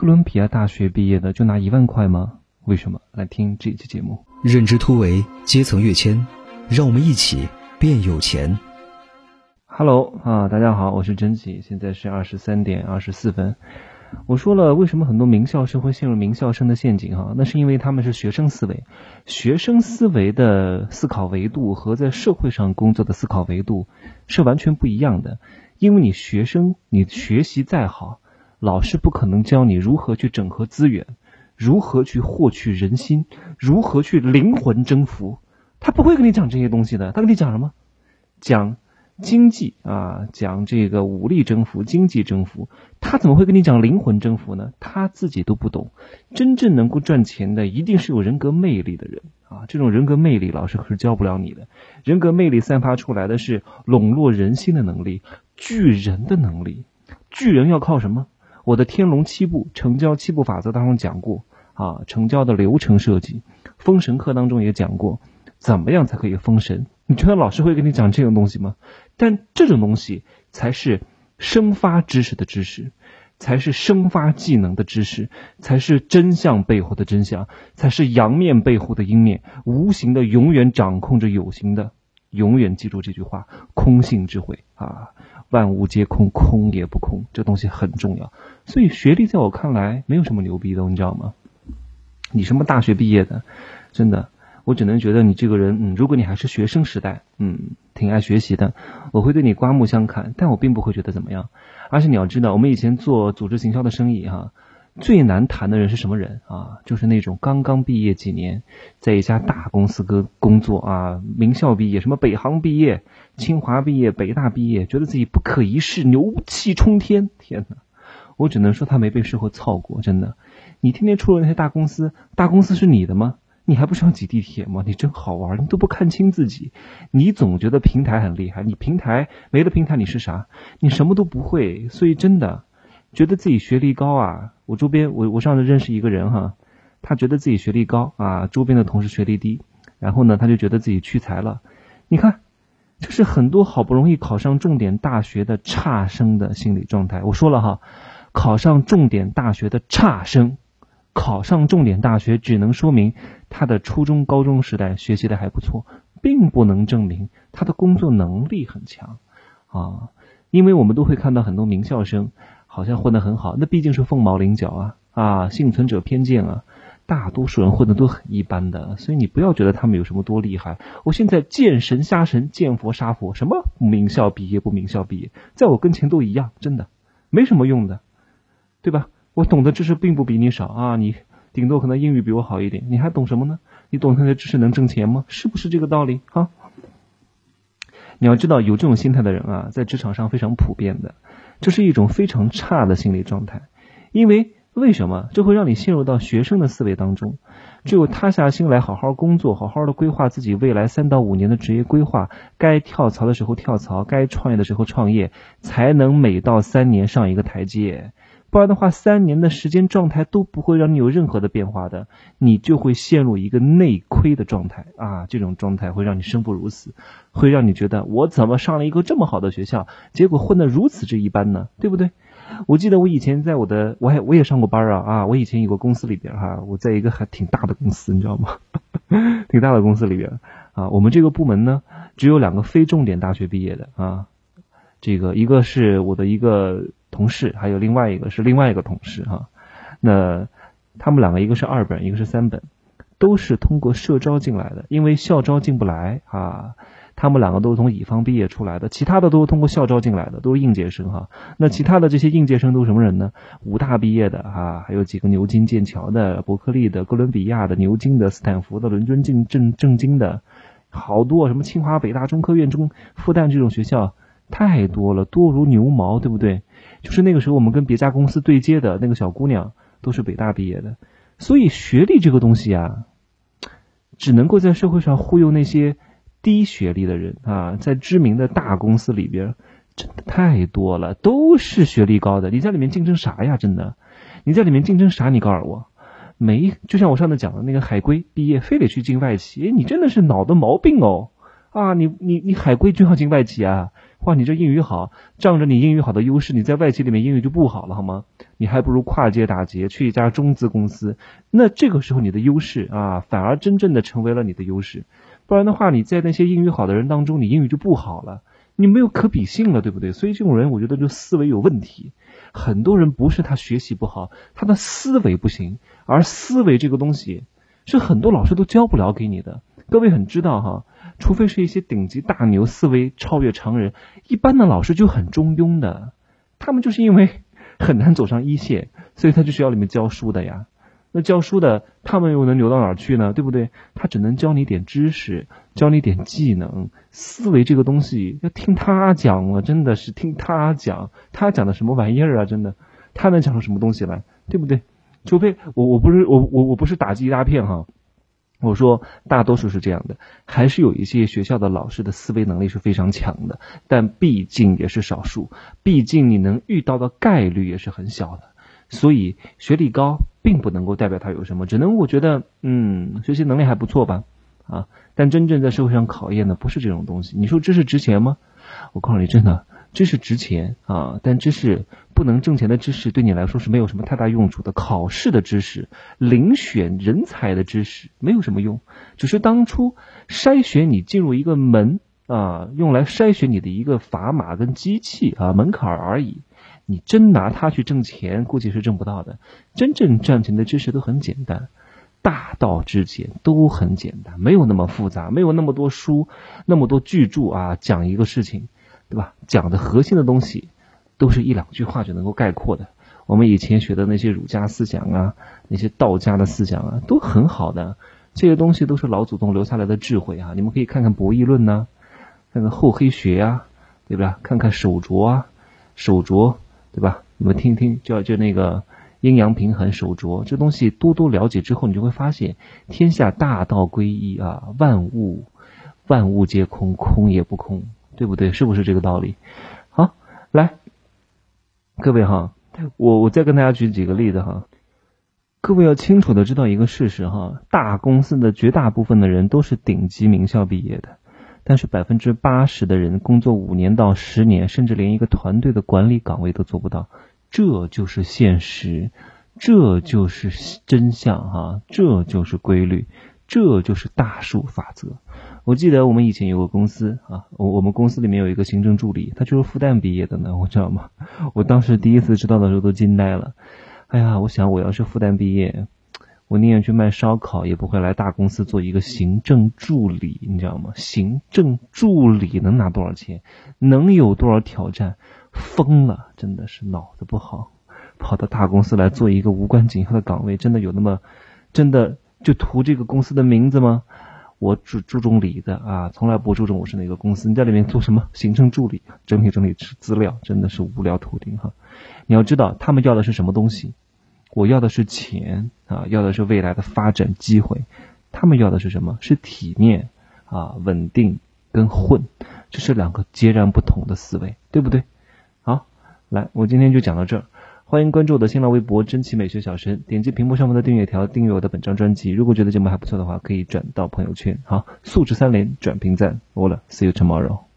哥伦比亚大学毕业的就拿一万块吗？为什么？来听这期节目。认知突围，阶层跃迁，让我们一起变有钱。Hello 啊，大家好，我是真奇，现在是二十三点二十四分。我说了，为什么很多名校生会陷入名校生的陷阱？哈，那是因为他们是学生思维，学生思维的思考维度和在社会上工作的思考维度是完全不一样的。因为你学生，你学习再好，老师不可能教你如何去整合资源，如何去获取人心，如何去灵魂征服，他不会跟你讲这些东西的。他跟你讲什么？讲。经济啊，讲这个武力征服、经济征服，他怎么会跟你讲灵魂征服呢？他自己都不懂。真正能够赚钱的，一定是有人格魅力的人啊！这种人格魅力，老师可是教不了你的。人格魅力散发出来的是笼络人心的能力，聚人的能力。聚人要靠什么？我的天龙七步成交七步法则当中讲过啊，成交的流程设计，封神课当中也讲过，怎么样才可以封神？你觉得老师会跟你讲这种东西吗？但这种东西才是生发知识的知识，才是生发技能的知识，才是真相背后的真相，才是阳面背后的阴面。无形的永远掌控着有形的，永远记住这句话：空性智慧啊，万物皆空，空也不空。这东西很重要。所以学历在我看来没有什么牛逼的，你知道吗？你什么大学毕业的，真的。我只能觉得你这个人，嗯，如果你还是学生时代，嗯，挺爱学习的，我会对你刮目相看，但我并不会觉得怎么样。而且你要知道，我们以前做组织行销的生意，哈，最难谈的人是什么人啊？就是那种刚刚毕业几年，在一家大公司工工作啊，名校毕业，什么北航毕业、清华毕业、北大毕业，觉得自己不可一世、牛气冲天。天哪，我只能说他没被社会操过，真的。你天天出入那些大公司，大公司是你的吗？你还不想挤地铁吗？你真好玩，你都不看清自己。你总觉得平台很厉害，你平台没了平台你是啥？你什么都不会。所以真的，觉得自己学历高啊！我周边我我上次认识一个人哈，他觉得自己学历高啊，周边的同事学历低，然后呢他就觉得自己屈才了。你看，这是很多好不容易考上重点大学的差生的心理状态。我说了哈，考上重点大学的差生。考上重点大学只能说明他的初中、高中时代学习的还不错，并不能证明他的工作能力很强啊。因为我们都会看到很多名校生好像混得很好，那毕竟是凤毛麟角啊啊，幸存者偏见啊，大多数人混的都很一般的，所以你不要觉得他们有什么多厉害。我现在见神杀神，见佛杀佛，什么名校毕业不名校毕业，在我跟前都一样，真的没什么用的，对吧？我懂的知识并不比你少啊，你顶多可能英语比我好一点，你还懂什么呢？你懂那些知识能挣钱吗？是不是这个道理啊？你要知道，有这种心态的人啊，在职场上非常普遍的，这是一种非常差的心理状态。因为为什么？这会让你陷入到学生的思维当中。只有塌下心来，好好工作，好好的规划自己未来三到五年的职业规划，该跳槽的时候跳槽，该创业的时候创业，才能每到三年上一个台阶。不然的话，三年的时间状态都不会让你有任何的变化的，你就会陷入一个内亏的状态啊！这种状态会让你生不如死，会让你觉得我怎么上了一个这么好的学校，结果混得如此之一般呢？对不对？我记得我以前在我的，我还我也上过班啊啊！我以前有个公司里边哈，我在一个还挺大的公司，你知道吗？挺大的公司里边啊，我们这个部门呢，只有两个非重点大学毕业的啊，这个一个是我的一个。同事还有另外一个是另外一个同事哈，那他们两个一个是二本一个是三本，都是通过社招进来的，因为校招进不来啊，他们两个都是从乙方毕业出来的，其他的都是通过校招进来的，都是应届生哈。那其他的这些应届生都是什么人呢？武大毕业的哈，还有几个牛津、剑桥的、伯克利的、哥伦比亚的、牛津的、斯坦福的、伦敦进正正经的，好多什么清华、北大、中科院、中复旦这种学校太多了，多如牛毛，对不对？就是那个时候，我们跟别家公司对接的那个小姑娘都是北大毕业的，所以学历这个东西啊，只能够在社会上忽悠那些低学历的人啊。在知名的大公司里边，真的太多了，都是学历高的。你在里面竞争啥呀？真的，你在里面竞争啥？你告诉我，没？就像我上次讲的那个海归毕业，非得去进外企，你真的是脑子毛病哦啊！你你你海归就要进外企啊？哇，你这英语好，仗着你英语好的优势，你在外企里面英语就不好了，好吗？你还不如跨界打劫，去一家中资公司。那这个时候你的优势啊，反而真正的成为了你的优势。不然的话，你在那些英语好的人当中，你英语就不好了，你没有可比性了，对不对？所以这种人，我觉得就思维有问题。很多人不是他学习不好，他的思维不行。而思维这个东西，是很多老师都教不了给你的。各位很知道哈，除非是一些顶级大牛，思维超越常人，一般的老师就很中庸的。他们就是因为很难走上一线，所以他就学校里面教书的呀。那教书的，他们又能流到哪儿去呢？对不对？他只能教你点知识，教你点技能。思维这个东西要听他讲了，真的是听他讲。他讲的什么玩意儿啊？真的，他能讲出什么东西来？对不对？除非我我不是我我我不是打击一大片哈。我说大多数是这样的，还是有一些学校的老师的思维能力是非常强的，但毕竟也是少数，毕竟你能遇到的概率也是很小的。所以学历高并不能够代表他有什么，只能我觉得，嗯，学习能力还不错吧，啊，但真正在社会上考验的不是这种东西。你说知识值钱吗？我告诉你，真的，知识值钱啊，但知识不能挣钱的知识对你来说是没有什么太大用处的。考试的知识、遴选人才的知识没有什么用，只是当初筛选你进入一个门啊，用来筛选你的一个砝码跟机器啊门槛而已。你真拿它去挣钱，估计是挣不到的。真正赚钱的知识都很简单，大道至简都很简单，没有那么复杂，没有那么多书，那么多巨著啊，讲一个事情，对吧？讲的核心的东西，都是一两句话就能够概括的。我们以前学的那些儒家思想啊，那些道家的思想啊，都很好的。这些东西都是老祖宗留下来的智慧啊。你们可以看看《博弈论》呐，看看《厚黑学》呀，对吧？看看手镯啊，手镯。对吧？你们听听，就就那个阴阳平衡、手镯，这东西多多了解之后，你就会发现，天下大道归一啊，万物万物皆空，空也不空，对不对？是不是这个道理？好，来，各位哈，我我再跟大家举几个例子哈，各位要清楚的知道一个事实哈，大公司的绝大部分的人都是顶级名校毕业的。但是百分之八十的人工作五年到十年，甚至连一个团队的管理岗位都做不到，这就是现实，这就是真相哈，这就是规律，这就是大数法则。我记得我们以前有个公司啊，我我们公司里面有一个行政助理，他就是复旦毕业的呢，我知道吗？我当时第一次知道的时候都惊呆了，哎呀，我想我要是复旦毕业。我宁愿去卖烧烤，也不会来大公司做一个行政助理，你知道吗？行政助理能拿多少钱？能有多少挑战？疯了，真的是脑子不好，跑到大公司来做一个无关紧要的岗位，真的有那么，真的就图这个公司的名字吗？我注注重理的啊，从来不注重我是哪个公司。你在里面做什么？行政助理，整理整理资料，真的是无聊透顶哈。你要知道，他们要的是什么东西？我要的是钱啊，要的是未来的发展机会。他们要的是什么？是体面啊，稳定跟混，这是两个截然不同的思维，对不对？好，来，我今天就讲到这儿。欢迎关注我的新浪微博“真奇美学小神”，点击屏幕上方的订阅条，订阅我的本张专辑。如果觉得节目还不错的话，可以转到朋友圈。好，素质三连，转评赞，我了，See you tomorrow。